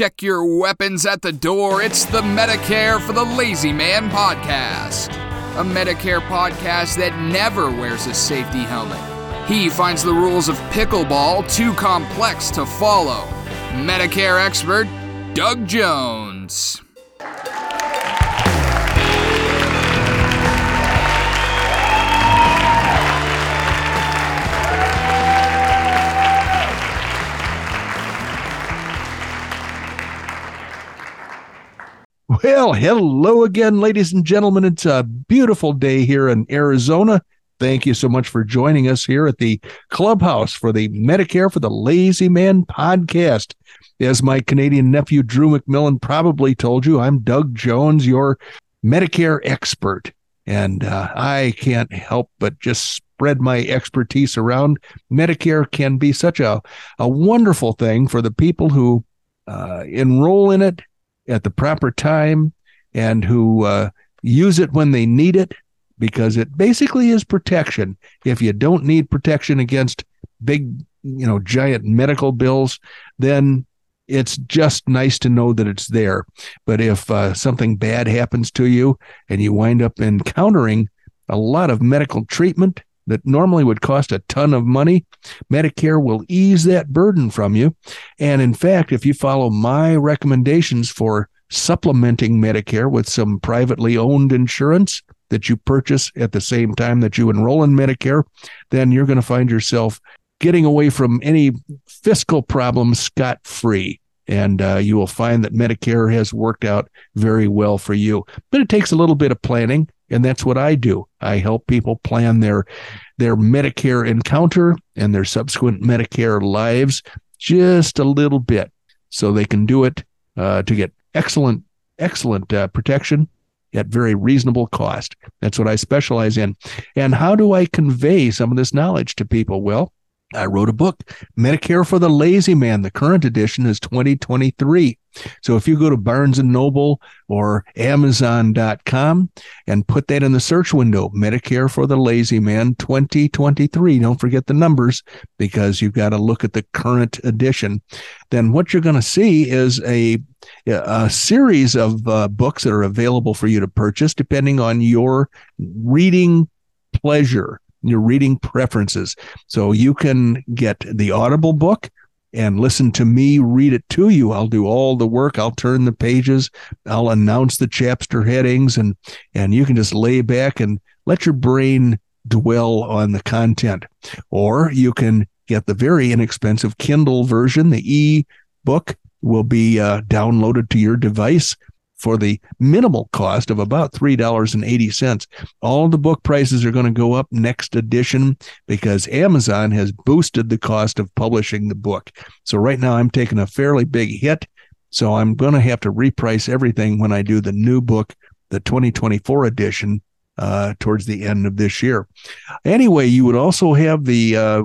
Check your weapons at the door. It's the Medicare for the Lazy Man podcast. A Medicare podcast that never wears a safety helmet. He finds the rules of pickleball too complex to follow. Medicare expert Doug Jones. Well, hello again, ladies and gentlemen. It's a beautiful day here in Arizona. Thank you so much for joining us here at the clubhouse for the Medicare for the Lazy Man podcast. As my Canadian nephew Drew McMillan probably told you, I'm Doug Jones, your Medicare expert. And uh, I can't help but just spread my expertise around. Medicare can be such a, a wonderful thing for the people who uh, enroll in it at the proper time and who uh, use it when they need it because it basically is protection. If you don't need protection against big, you know, giant medical bills, then it's just nice to know that it's there. But if uh, something bad happens to you and you wind up encountering a lot of medical treatment that normally would cost a ton of money, Medicare will ease that burden from you. And in fact, if you follow my recommendations for supplementing Medicare with some privately owned insurance that you purchase at the same time that you enroll in Medicare, then you're going to find yourself getting away from any fiscal problems scot free. And uh, you will find that Medicare has worked out very well for you. But it takes a little bit of planning and that's what I do. I help people plan their their Medicare encounter and their subsequent Medicare lives just a little bit, so they can do it uh, to get excellent excellent uh, protection at very reasonable cost. That's what I specialize in. And how do I convey some of this knowledge to people? Well, I wrote a book, Medicare for the Lazy Man. The current edition is 2023. So if you go to Barnes and Noble or Amazon.com and put that in the search window, Medicare for the Lazy Man 2023, don't forget the numbers because you've got to look at the current edition. Then what you're going to see is a, a series of uh, books that are available for you to purchase depending on your reading pleasure your reading preferences. So you can get the Audible book and listen to me read it to you. I'll do all the work. I'll turn the pages. I'll announce the chapter headings and and you can just lay back and let your brain dwell on the content. Or you can get the very inexpensive Kindle version. The e book will be uh, downloaded to your device for the minimal cost of about $3.80. All the book prices are going to go up next edition because Amazon has boosted the cost of publishing the book. So right now I'm taking a fairly big hit. So I'm going to have to reprice everything when I do the new book, the 2024 edition, uh, towards the end of this year. Anyway, you would also have the uh,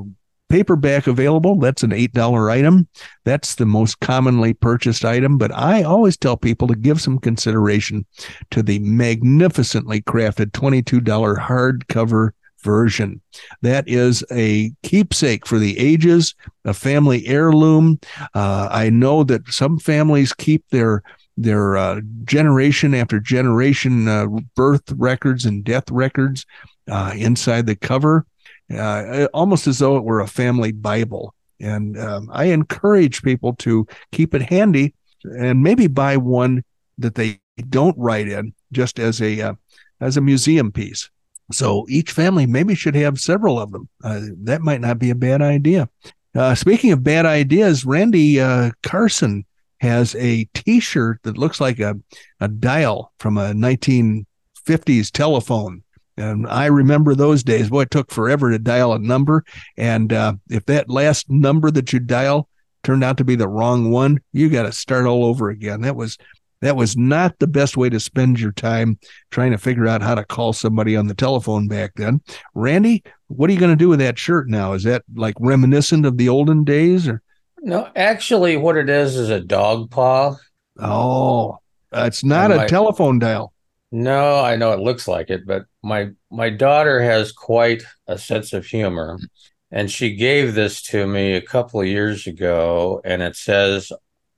paperback available. That's an $8 item. That's the most commonly purchased item. But I always tell people to give some consideration to the magnificently crafted $22 hardcover version. That is a keepsake for the ages, a family heirloom. Uh, I know that some families keep their their uh, generation after generation uh, birth records and death records uh, inside the cover uh, almost as though it were a family Bible. And um, I encourage people to keep it handy and maybe buy one that they don't write in just as a uh, as a museum piece. So each family maybe should have several of them. Uh, that might not be a bad idea. Uh, speaking of bad ideas, Randy uh, Carson has a T-shirt that looks like a, a dial from a 1950s telephone and I remember those days. Boy, it took forever to dial a number. And uh, if that last number that you dial turned out to be the wrong one, you got to start all over again. That was that was not the best way to spend your time trying to figure out how to call somebody on the telephone back then. Randy, what are you going to do with that shirt now? Is that like reminiscent of the olden days or? No, actually, what it is is a dog paw. Oh, it's not a telephone dial. No, I know it looks like it, but my my daughter has quite a sense of humor, mm-hmm. and she gave this to me a couple of years ago, and it says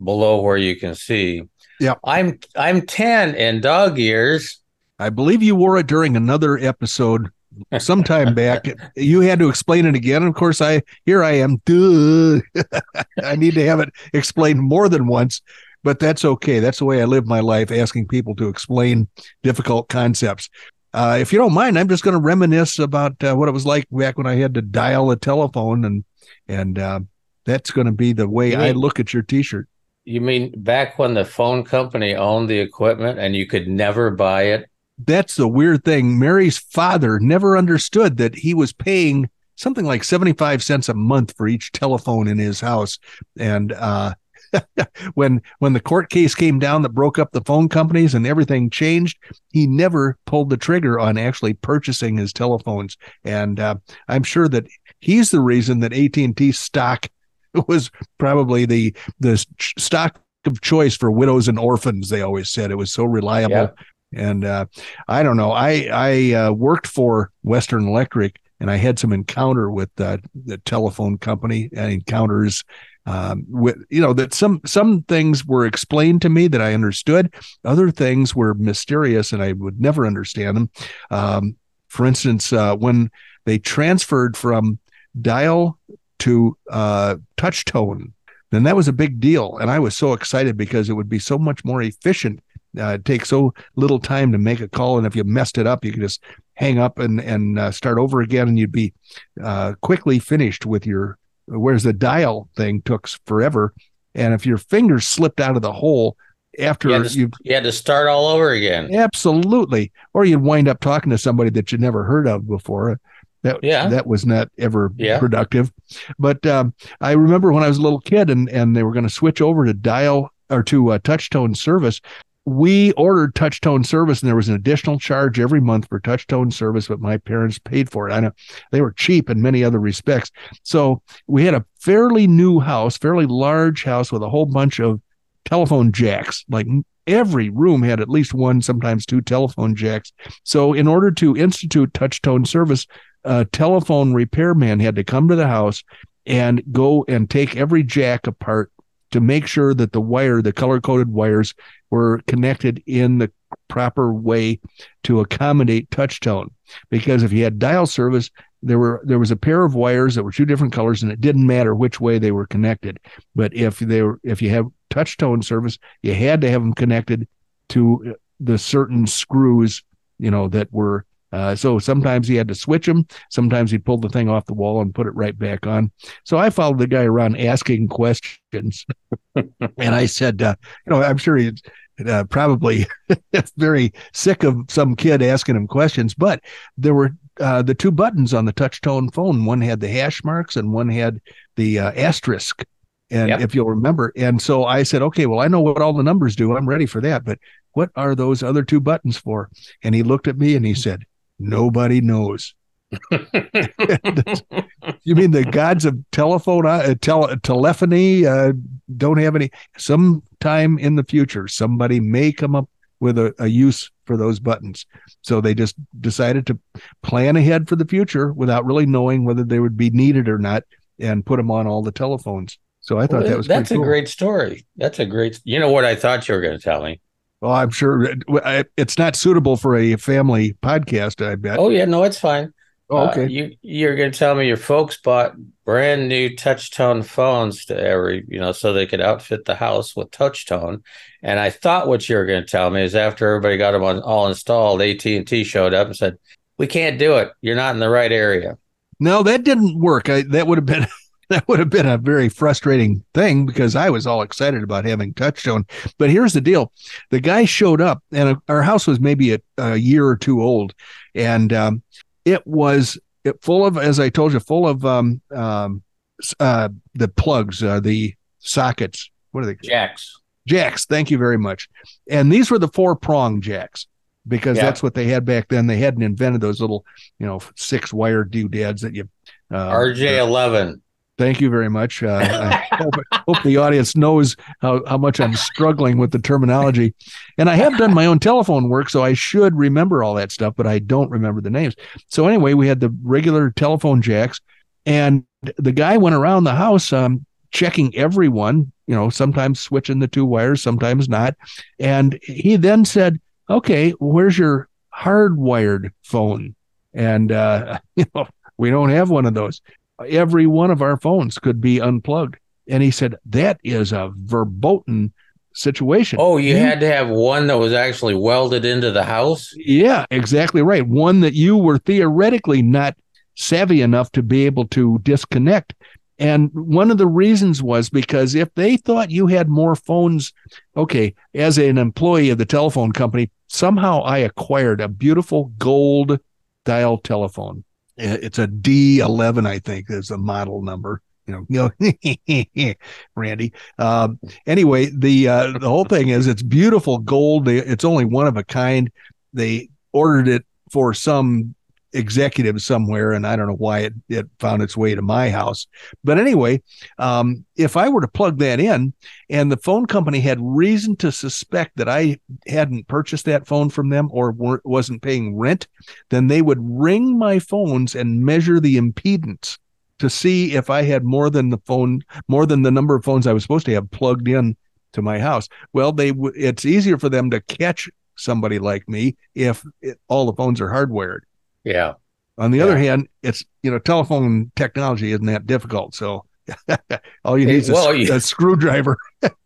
below where you can see, "Yeah, I'm I'm ten in dog years." I believe you wore it during another episode sometime back. You had to explain it again. Of course, I here I am. Duh. I need to have it explained more than once, but that's okay. That's the way I live my life, asking people to explain difficult concepts. Uh, if you don't mind, I'm just going to reminisce about uh, what it was like back when I had to dial a telephone, and and uh, that's going to be the way mean, I look at your T-shirt. You mean back when the phone company owned the equipment and you could never buy it that's the weird thing. Mary's father never understood that he was paying something like 75 cents a month for each telephone in his house. And uh, when when the court case came down that broke up the phone companies and everything changed, he never pulled the trigger on actually purchasing his telephones. And uh, I'm sure that he's the reason that AT&T stock was probably the the stock of choice for widows and orphans. They always said it was so reliable. Yeah. And uh, I don't know. I I uh, worked for Western Electric, and I had some encounter with uh, the telephone company and encounters um, with you know that some some things were explained to me that I understood. Other things were mysterious, and I would never understand them. Um, for instance, uh, when they transferred from dial to uh, touch tone, then that was a big deal, and I was so excited because it would be so much more efficient uh, it takes so little time to make a call, and if you messed it up, you could just hang up and and uh, start over again, and you'd be uh, quickly finished with your. Whereas the dial thing took forever, and if your fingers slipped out of the hole after you had, to, you had to start all over again, absolutely, or you'd wind up talking to somebody that you never heard of before. That, yeah. that was not ever yeah. productive. But um, I remember when I was a little kid and, and they were going to switch over to dial or to uh, touch tone service we ordered touchtone service and there was an additional charge every month for touchtone service but my parents paid for it. I know they were cheap in many other respects. So we had a fairly new house fairly large house with a whole bunch of telephone jacks. Like every room had at least one sometimes two telephone jacks. So in order to institute touchtone service a telephone repairman had to come to the house and go and take every jack apart to make sure that the wire, the color coded wires, were connected in the proper way to accommodate touch tone. Because if you had dial service, there were there was a pair of wires that were two different colors, and it didn't matter which way they were connected. But if they were if you have touch tone service, you had to have them connected to the certain screws, you know, that were uh, so sometimes he had to switch them. Sometimes he pulled the thing off the wall and put it right back on. So I followed the guy around asking questions, and I said, uh, you know, I'm sure he's uh, probably very sick of some kid asking him questions, but there were uh, the two buttons on the touch tone phone. One had the hash marks, and one had the uh, asterisk. And yep. if you'll remember, and so I said, okay, well, I know what all the numbers do. I'm ready for that. But what are those other two buttons for? And he looked at me and he said, nobody knows. you mean the gods of telephone uh, tele- telephony uh, don't have any? Sometime in the future somebody may come up with a, a, use for those buttons. So they just decided to plan ahead for the future without really knowing whether they would be needed or not and put them on all the telephones. So i thought well, that was that's a cool. great story. That's a great you know what i thought you were going to tell me well, I'm sure it's not suitable for a family podcast. I bet. Oh yeah, no, it's fine. Oh, okay. Uh, you you're going to tell me your folks bought brand new touchtone phones to every you know so they could outfit the house with touchtone, and I thought what you were going to tell me is after everybody got them on, all installed, AT and T showed up and said, "We can't do it. You're not in the right area." No, that didn't work. I, that would have been that would have been a very frustrating thing because I was all excited about having touchtone. But here's the deal: the guy showed up, and our house was maybe a, a year or two old, and um, it was full of, as I told you, full of um, um, uh, the plugs, uh, the sockets. What are they? Jacks. Jacks. Thank you very much. And these were the four prong jacks because Yeah. that's what they had back then. They hadn't invented those little, you know, six wire doodads that you. Uh, RJ11. Thank you very much. Uh, I hope, hope the audience knows how, how much I'm struggling with the terminology. And I have done my own telephone work, so I should remember all that stuff, but I don't remember the names. So, anyway, we had the regular telephone jacks, and the guy went around the house um, checking everyone, you know, sometimes switching the two wires, sometimes not. And he then said, Okay, where's your hardwired phone? And, uh, you know, we don't have one of those every one of our phones could be unplugged. And he said, that is a verboten situation. Oh, you had to have one that was actually welded into the house? Yeah, exactly right. One that you were theoretically not savvy enough to be able to disconnect. And one of the reasons was because if they thought you had more phones, okay, as an employee of the telephone company, somehow I acquired a beautiful gold dial telephone. It's a D11, I think, is the model number. You know, you know, Randy. Um, anyway, the uh, the whole thing is it's beautiful gold. It's only one of a kind. They ordered it for some executive somewhere, and I don't know why it, it found its way to my house. But anyway, um, if I were to plug that in, and the phone company had reason to suspect that I hadn't purchased that phone from them or wasn't paying rent, then they would ring my phones and measure the impedance to see if I had more than the phone, more than the number of phones I was supposed to have plugged in to my house. Well, they w- it's easier for them to catch somebody like me if it, all the phones are hardwired. Yeah. On the other hand, it's you know telephone technology isn't that difficult, so all you need is a, Well, you- a screwdriver.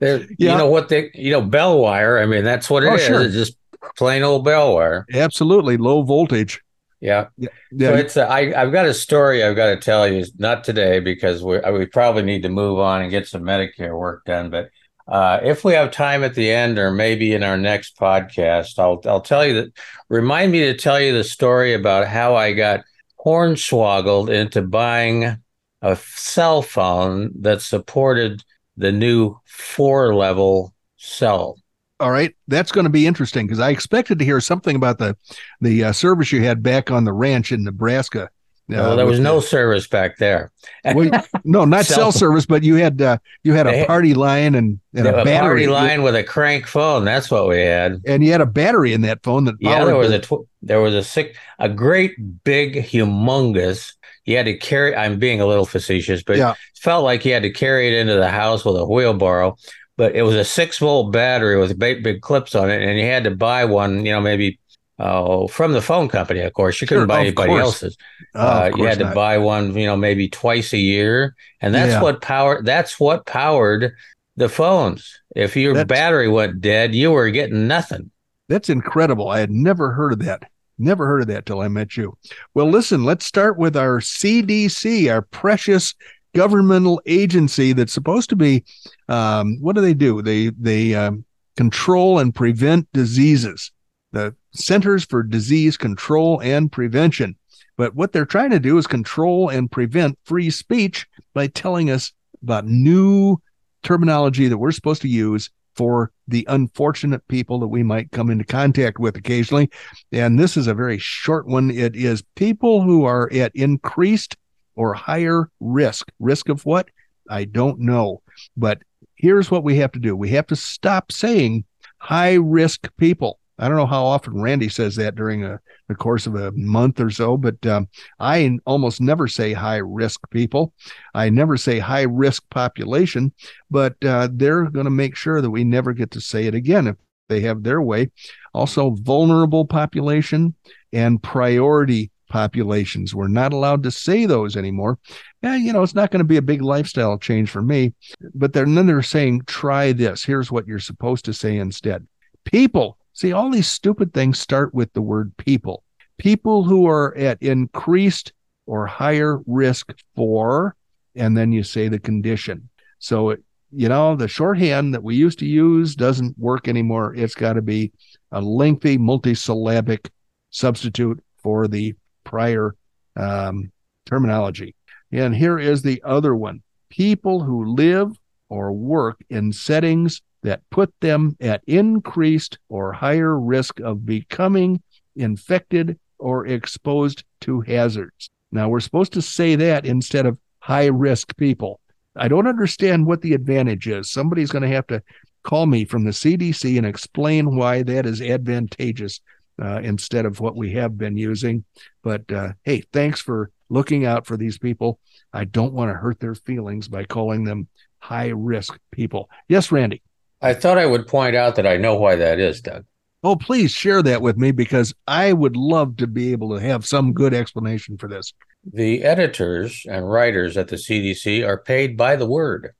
There, Yeah. You know what they, you know, bell wire. I mean, that's what it Oh, is. sure. It's just plain old bell wire. Absolutely low voltage. Yeah. Yeah, So it's a, I, I've got a story I've got to tell you. Not today because we we probably need to move on and get some Medicare work done. But uh, if we have time at the end, or maybe in our next podcast, I'll I'll tell you that. Remind me to tell you the story about how I got hornswoggled into buying a cell phone that supported the new four level cell. all right. That's going to be interesting because I expected to hear something about the the uh, service you had back on the ranch in Nebraska. No, uh, there was no service back there. well, no, not Cell cell service, but you had uh, you had a party line and, and a battery party line with a crank phone. That's what we had. and you had a battery in that phone that Yeah, there was the- a tw- there was a sick a great big humongous. You had to carry. I'm being a little facetious, but Yeah. it felt like you had to carry it into the house with a wheelbarrow. But it was a six volt battery with big big clips on it, and you had to buy one. You know, maybe uh, from the phone company. Of course, you couldn't Sure, buy anybody course. else's. Oh, Uh, you had to not. buy one. You know, maybe twice a year, and that's Yeah. what power. That's what powered the phones. If your That's- battery went dead, you were getting nothing. That's incredible. I had never heard of that. Never heard of that till I met you. Well, listen, let's start with our CDC, our precious governmental agency that's supposed to be um, what do they do? They they um, control and prevent diseases. The Centers for Disease Control and Prevention. But what they're trying to do is control and prevent free speech by telling us about new terminology that we're supposed to use for the unfortunate people that we might come into contact with occasionally. And this is a very short one. It is people who are at increased or higher risk. Risk of what? I don't know. But here's what we have to do we have to stop saying high risk people. I don't know how often Randy says that during a, the course of a month or so, but um, I almost never say high risk people. I never say high risk population but uh, they're going to make sure that we never get to say it again if they have their way. Also, vulnerable population and priority populations. We're not allowed to say those anymore. Yeah, you know, it's not going to be a big lifestyle change for me, but they're, then they're saying, try this. Here's what you're supposed to say instead. People. See, all these stupid things start with the word people. People who are at increased or higher risk for, and then you say the condition. So it, you know, the shorthand that we used to use doesn't work anymore. It's got to be a lengthy multisyllabic substitute for the prior um, terminology. And here is the other one people who live or work in settings that put them at increased or higher risk of becoming infected or exposed to hazards. Now, we're supposed to say that instead of high risk people. I don't understand what the advantage is. Somebody's going to have to call me from the CDC and explain why that is advantageous uh, instead of what we have been using. But uh, hey, thanks for looking out for these people. I don't want to hurt their feelings by calling them high risk people. Yes, Randy. I thought I would point out that I know why that is, Doug. Oh, please share that with me because I would love to be able to have some good explanation for this. The editors and writers at the CDC are paid by the word.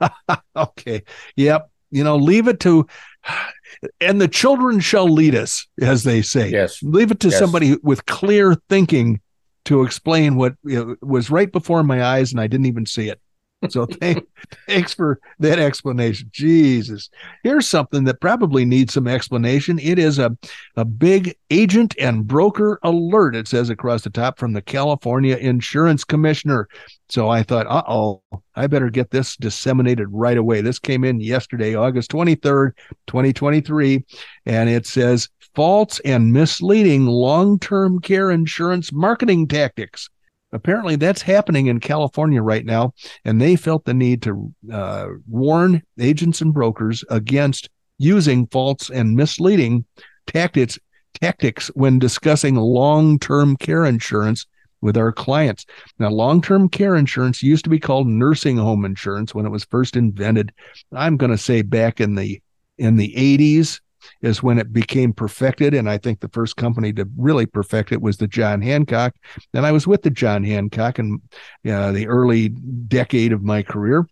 okay. Yep. You know, leave it to, and the children shall lead us, as they say. Yes. Leave it to yes. somebody with clear thinking to explain what was right before my eyes and I didn't even see it. So thank, thanks for that explanation. Jesus. Here's something that probably needs some explanation. It is a, a big agent and broker alert, it says across the top from the California Insurance Commissioner. So I thought, uh oh, I better get this disseminated right away. This came in yesterday, August 23rd, 2023, and it says false and misleading long term care insurance marketing tactics apparently that's happening in California right now, and they felt the need to uh, warn agents and brokers against using false and misleading tactics tactics when discussing long-term care insurance with our clients. Now, long-term care insurance used to be called nursing home insurance when it was first invented. I'm going to say back in the in the 80s is when it became perfected. And I think the first company to really perfect it was the John Hancock. And I was with the John Hancock in uh, the early decade of my career.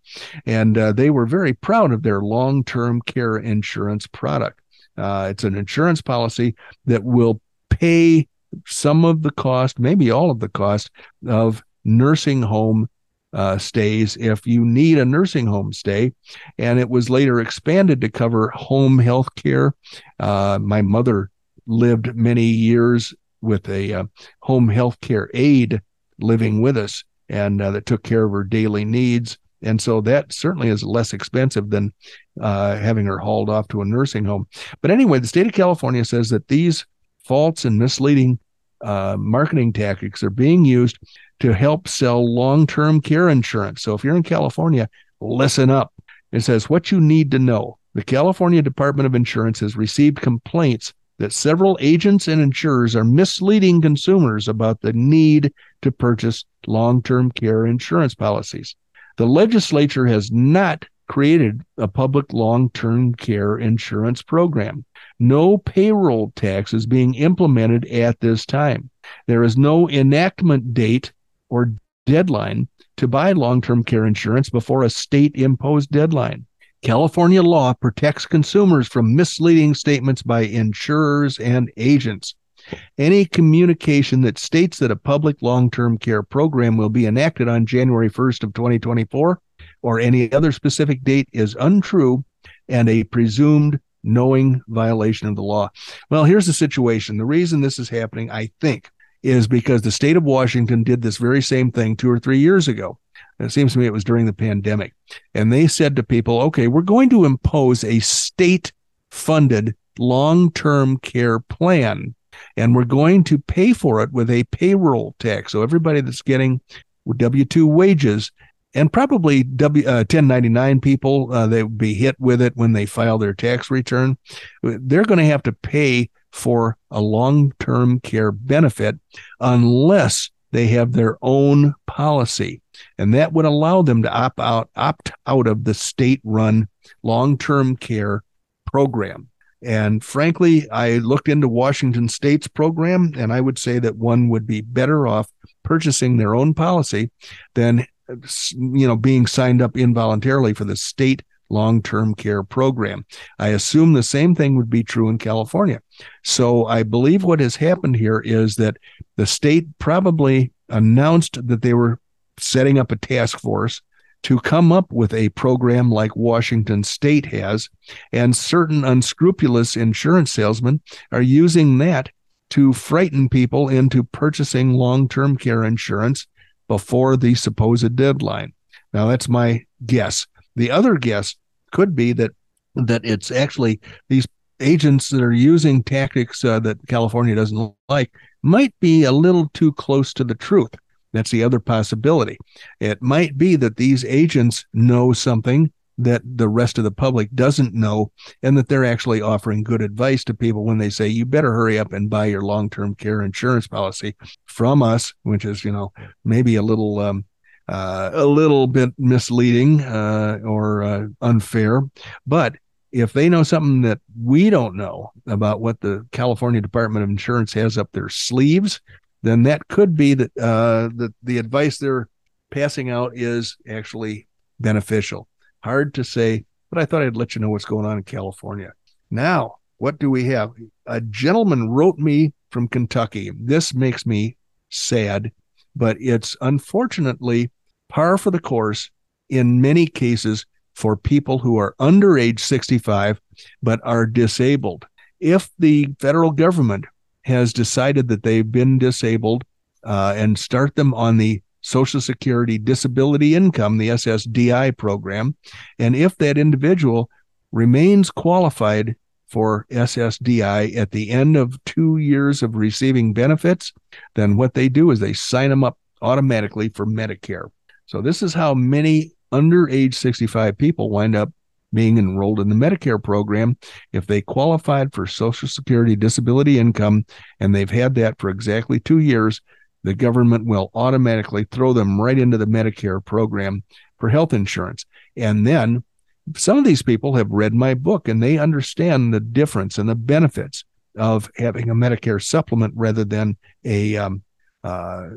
And uh, they were very proud of their long term care insurance product. Uh, it's an insurance policy that will pay some of the cost, maybe all of the cost of nursing home uh, stays if you need a nursing home stay. And it was later expanded to cover home health care. Uh, my mother lived many years with a uh, home health care aide living with us and uh, that took care of her daily needs. And so that certainly is less expensive than uh, having her hauled off to a nursing home. But anyway, the state of California says that these false and misleading uh, marketing tactics are being used to help sell long term care insurance. So if you're in California, listen up. It says what you need to know. The California Department of Insurance has received complaints that several agents and insurers are misleading consumers about the need to purchase long term care insurance policies. The legislature has not created a public long term care insurance program. No payroll tax is being implemented at this time. There is no enactment date or deadline to buy long term care insurance before a state imposed deadline. California law protects consumers from misleading statements by insurers and agents. Any communication that states that a public long-term care program will be enacted on January 1st of 2024 or any other specific date is untrue and a presumed knowing violation of the law. Well, here's the situation. The reason this is happening, I think, is because the state of Washington did this very same thing two or three years ago. And it seems to me it was during the pandemic. And they said to people, okay, we're going to impose a state funded long term care plan, and we're going to pay for it with a payroll tax. So everybody that's getting W 2 wages and probably W uh, 1099 people, uh, they would be hit with it when they file their tax return. They're going to have to pay for a long term care benefit unless they have their own policy. And that would allow them to opt out, opt out of the state run long term care program. And frankly, I looked into Washington State's program, and I would say that one would be better off purchasing their own policy than you know being signed up involuntarily for the state long-term care program. I assume the same thing would be true in California. So I believe what has happened here is that the state probably announced that they were setting up a task force to come up with a program like Washington state has and certain unscrupulous insurance salesmen are using that to frighten people into purchasing long-term care insurance before the supposed deadline. Now that's my guess. The other guess could be that that it's actually these agents that are using tactics uh, that California doesn't like might be a little too close to the truth. That's the other possibility. It might be that these agents know something that the rest of the public doesn't know, and that they're actually offering good advice to people when they say, you better hurry up and buy your long term care insurance policy from us, which is, you know, maybe a little. Um, uh, a little bit misleading uh, or uh, unfair, but if they know something that we don't know about what the California Department of Insurance has up their sleeves, then that could be that uh, the the advice they're passing out is actually beneficial. Hard to say, but I thought I'd let you know what's going on in California. Now, what do we have? A gentleman wrote me from Kentucky. This makes me sad, but it's unfortunately par for the course in many cases for people who are under age 65 but are disabled. If the federal government has decided that they've been disabled uh, and start them on the Social Security Disability Income, the SSDI program. And if that individual remains qualified for SSDI at the end of two years of receiving benefits, then what they do is they sign them up automatically for Medicare. So this is how many under age 65 people wind up being enrolled in the Medicare program if they qualified for Social Security disability income and they've had that for exactly two years. The government will automatically throw them right into the Medicare program for health insurance. And then some of these people have read my book and they understand the difference and the benefits of having a Medicare supplement rather than a, um, uh,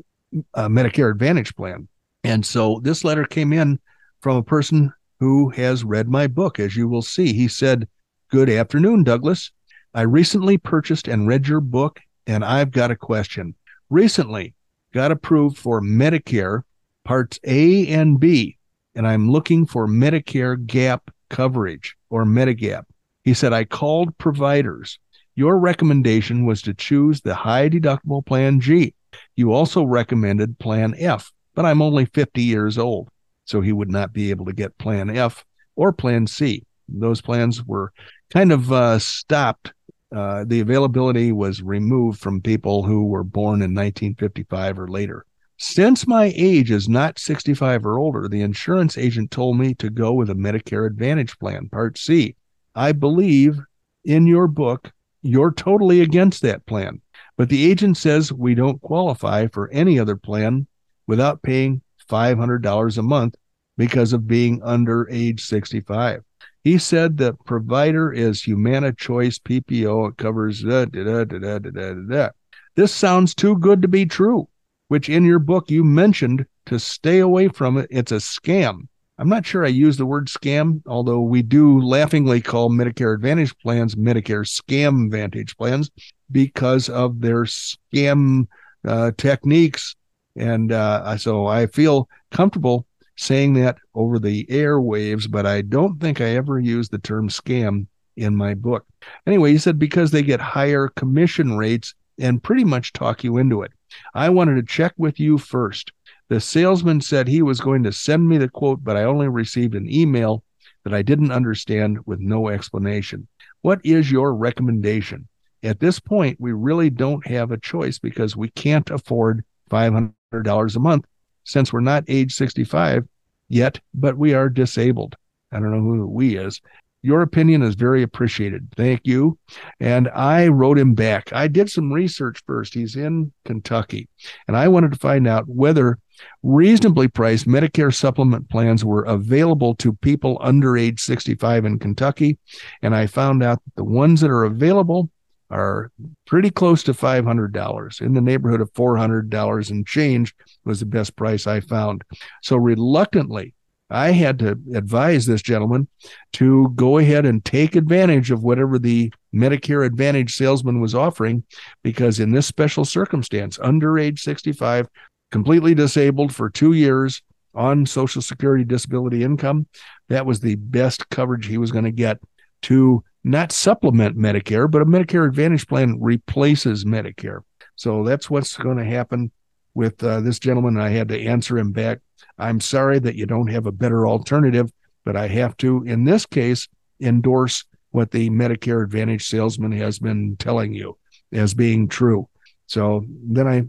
a Medicare Advantage plan. And so this letter came in from a person who has read my book, as you will see. He said, Good afternoon, Douglas. I recently purchased and read your book, and I've got a question. Recently got approved for Medicare Parts A and B, and I'm looking for Medicare gap coverage or Medigap. He said, I called providers. Your recommendation was to choose the high deductible plan G. You also recommended plan F, but I'm only 50 years old so he would not be able to get Plan F or Plan C. Those plans were kind of uh, stopped. Uh, the availability was removed from people who were born in 1955 or later. Since my age is not 65 or older, the insurance agent told me to go with a Medicare Advantage plan, Part C. I believe in your book, you're totally against that plan. But the agent says we don't qualify for any other plan without paying $500 a month because of being under age 65. He said the provider is Humana Choice PPO. It covers da, da, da, da, da, da, da. This sounds too good to be true, which in your book you mentioned to stay away from it. It's a scam. I'm not sure I use the word scam, although we do laughingly call Medicare Advantage plans Medicare Scam Vantage plans because of their scam uh, techniques and uh, so I feel comfortable saying that over the airwaves, but I don't think I ever used the term scam in my book. Anyway, he said because they get higher commission rates and pretty much talk you into it. I wanted to check with you first. The salesman said he was going to send me the quote, but I only received an email that I didn't understand with no explanation. What is your recommendation? At this point, we really don't have a choice because we can't afford 500 dollars a month since we're not age 65 yet, but we are disabled. I don't know who we is. Your opinion is very appreciated. Thank you. And I wrote him back. I did some research first. He's in Kentucky. And I wanted to find out whether reasonably priced Medicare supplement plans were available to people under age 65 in Kentucky. And I found out that the ones that are available are pretty close to $500 in the neighborhood of $400 and change was the best price I found. So reluctantly, I had to advise this gentleman to go ahead and take advantage of whatever the Medicare Advantage salesman was offering, because in this special circumstance, under age 65, completely disabled for two years on Social Security disability income, that was the best coverage he was going to get to not supplement Medicare, but a Medicare Advantage plan replaces Medicare. So that's what's going to happen with uh, this gentleman. I had to answer him back. I'm sorry that you don't have a better alternative but I have to, in this case, endorse what the Medicare Advantage salesman has been telling you as being true. So then I,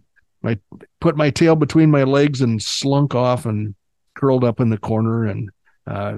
I put my tail between my legs and slunk off and curled up in the corner. And uh,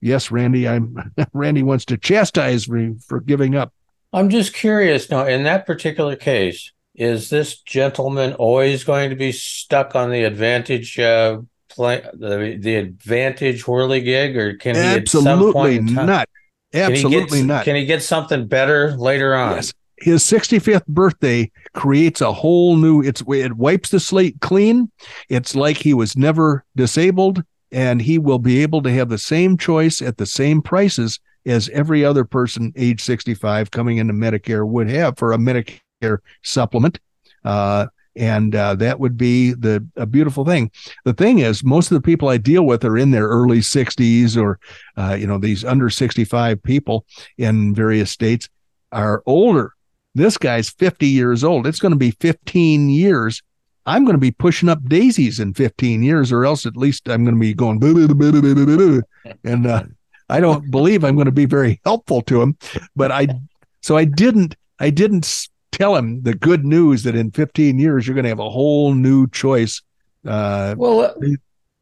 yes, Randy, I'm Randy wants to chastise me for giving up. I'm just curious now. In that particular case, is this gentleman always going to be stuck on the advantage uh, play the the advantage whirligig, or can he absolutely not? Absolutely can get, not. Can he get something better later on? Yes. His 65th birthday creates a whole new it's it wipes the slate clean. It's like he was never disabled and he will be able to have the same choice at the same prices as every other person age 65 coming into Medicare would have for a Medicare supplement. Uh, and uh, that would be the a beautiful thing. The thing is, most of the people I deal with are in their early 60s, or uh, you know, these under 65 people in various states are older. This guy's 50 years old. It's going to be 15 years. I'm going to be pushing up daisies in 15 years, or else at least I'm going to be going, and uh, I don't believe I'm going to be very helpful to him. But I, so I didn't, I didn't tell him the good news that in 15 years you're going to have a whole new choice. Uh, well,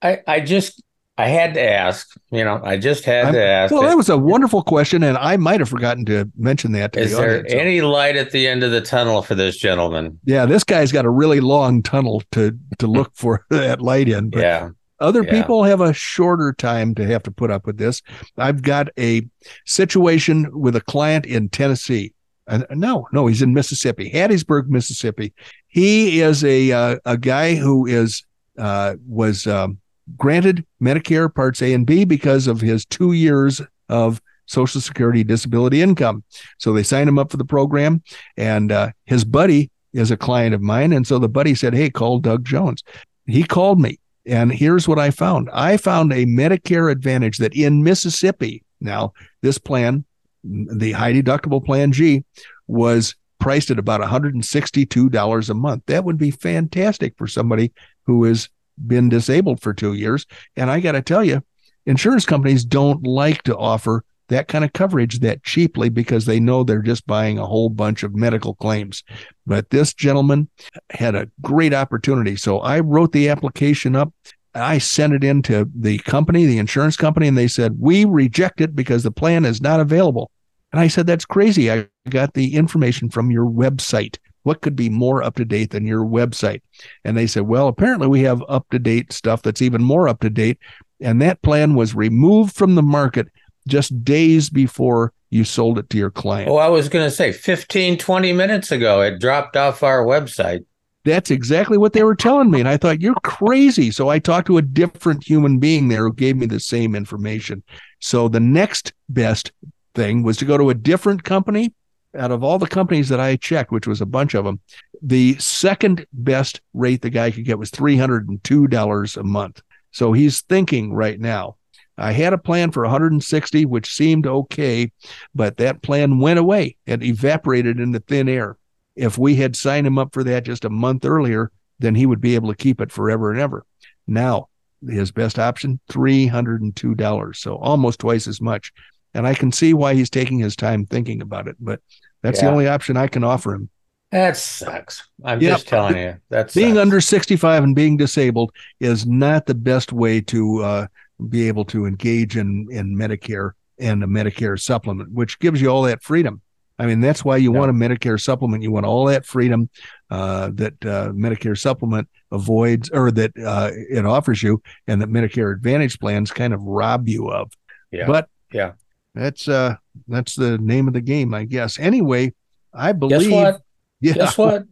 I I just I had to ask. You know, I just had I'm, to ask. Well, it. that was a wonderful question, and I might have forgotten to mention that. To Is the there audience. any light at the end of the tunnel for this gentleman? Yeah, this guy's got a really long tunnel to to look for that light in. But yeah. Other yeah. people have a shorter time to have to put up with this. I've got a situation with a client in Tennessee uh, no, no, he's in Mississippi, Hattiesburg, Mississippi. He is a uh, a guy who is uh, was um, granted Medicare Parts A and B because of his two years of Social Security disability income. So they signed him up for the program, and uh, his buddy is a client of mine, and so the buddy said, "Hey, call Doug Jones." He called me, and here's what I found. I found a Medicare Advantage that in Mississippi. Now, this plan the high deductible plan G was priced at about $162 a month. That would be fantastic for somebody who has been disabled for two years. And I got to tell you, insurance companies don't like to offer that kind of coverage that cheaply because they know they're just buying a whole bunch of medical claims. But this gentleman had a great opportunity. So I wrote the application up. I sent it in to the company, the insurance company, and they said, We reject it because the plan is not available. And I said, That's crazy. I got the information from your website. What could be more up to date than your website? And they said, Well, apparently we have up to date stuff that's even more up to date. And that plan was removed from the market just days before you sold it to your client. Oh, I was going to say 15, 20 minutes ago, it dropped off our website. That's exactly what they were telling me. And I thought, you're crazy. So I talked to a different human being there who gave me the same information. So the next best thing was to go to a different company. Out of all the companies that I checked, which was a bunch of them, the second best rate the guy could get was $302 a month. So he's thinking right now, I had a plan for 160, which seemed okay, but that plan went away. It evaporated into thin air if we had signed him up for that just a month earlier, then he would be able to keep it forever and ever. Now, his best option, $302. So almost twice as much. And I can see why he's taking his time thinking about it, but that's yeah. the only option I can offer him. That sucks. I'm yep. just telling you. That's being under 65 and being disabled is not the best way to uh, be able to engage in in Medicare and a Medicare supplement, which gives you all that freedom. I mean, that's why you yeah. want a Medicare supplement. You want all that freedom uh, that uh, Medicare supplement avoids or that uh, it offers you, and that Medicare Advantage plans kind of rob you of. Yeah. But yeah, that's uh that's the name of the game, I guess. Anyway, I believe. Guess what? Yeah. Guess what?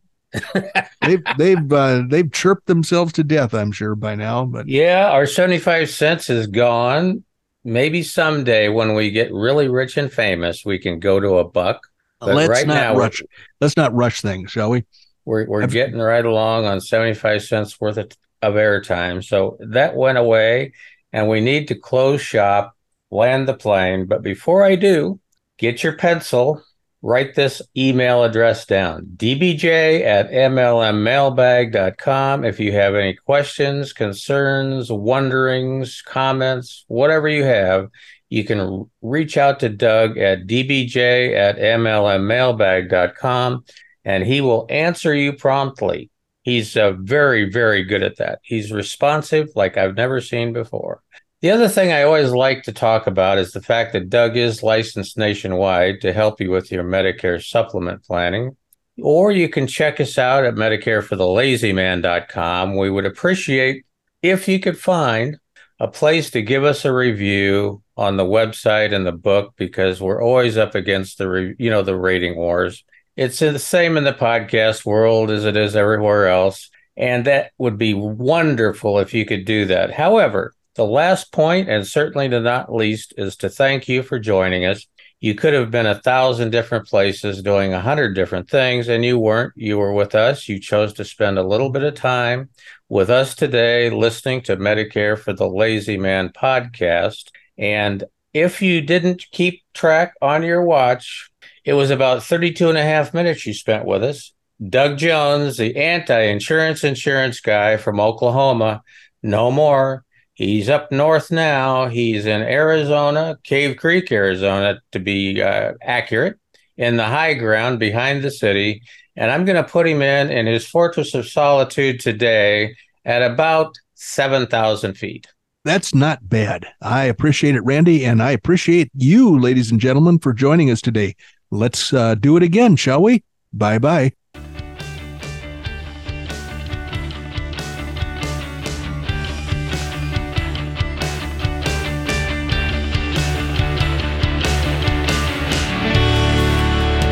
they've they've uh, they've chirped themselves to death, I'm sure by now. But yeah, our seventy five cents is gone. Maybe someday when we get really rich and famous, we can go to a buck but let's right not now, rush. Let's not rush things, shall we? We're we're I've, getting right along on seventy five cents worth of, of airtime. So that went away, and we need to close shop, land the plane. But before I do, get your pencil, write this email address down dbj at mlmmailbag.com. If you have any questions, concerns, wonderings, comments, whatever you have, you can reach out to Doug at dbj at mlmmailbag.com and he will answer you promptly. He's uh, very, very good at that. He's responsive like I've never seen before. The other thing I always like to talk about is the fact that Doug is licensed nationwide to help you with your Medicare supplement planning. Or you can check us out at MedicareForTheLazyMan.com. We would appreciate if you could find a place to give us a review on the website and the book because we're always up against the re- you know the rating wars. It's the same in the podcast world as it is everywhere else, and that would be wonderful if you could do that. However, the last point, and certainly the not least, is to thank you for joining us. You could have been a thousand different places doing a hundred different things, and you weren't. You were with us. You chose to spend a little bit of time with us today, listening to Medicare for the Lazy Man podcast. And if you didn't keep track on your watch, it was about 32 and a half minutes you spent with us. Doug Jones, the anti insurance insurance guy from Oklahoma, no more. He's up north now. He's in Arizona, Cave Creek, Arizona, to be uh, accurate, in the high ground behind the city. And I'm going to put him in in his fortress of solitude today at about 7,000 feet. That's not bad. I appreciate it, Randy, and I appreciate you, ladies and gentlemen, for joining us today. Let's uh, do it again, shall we? Bye bye.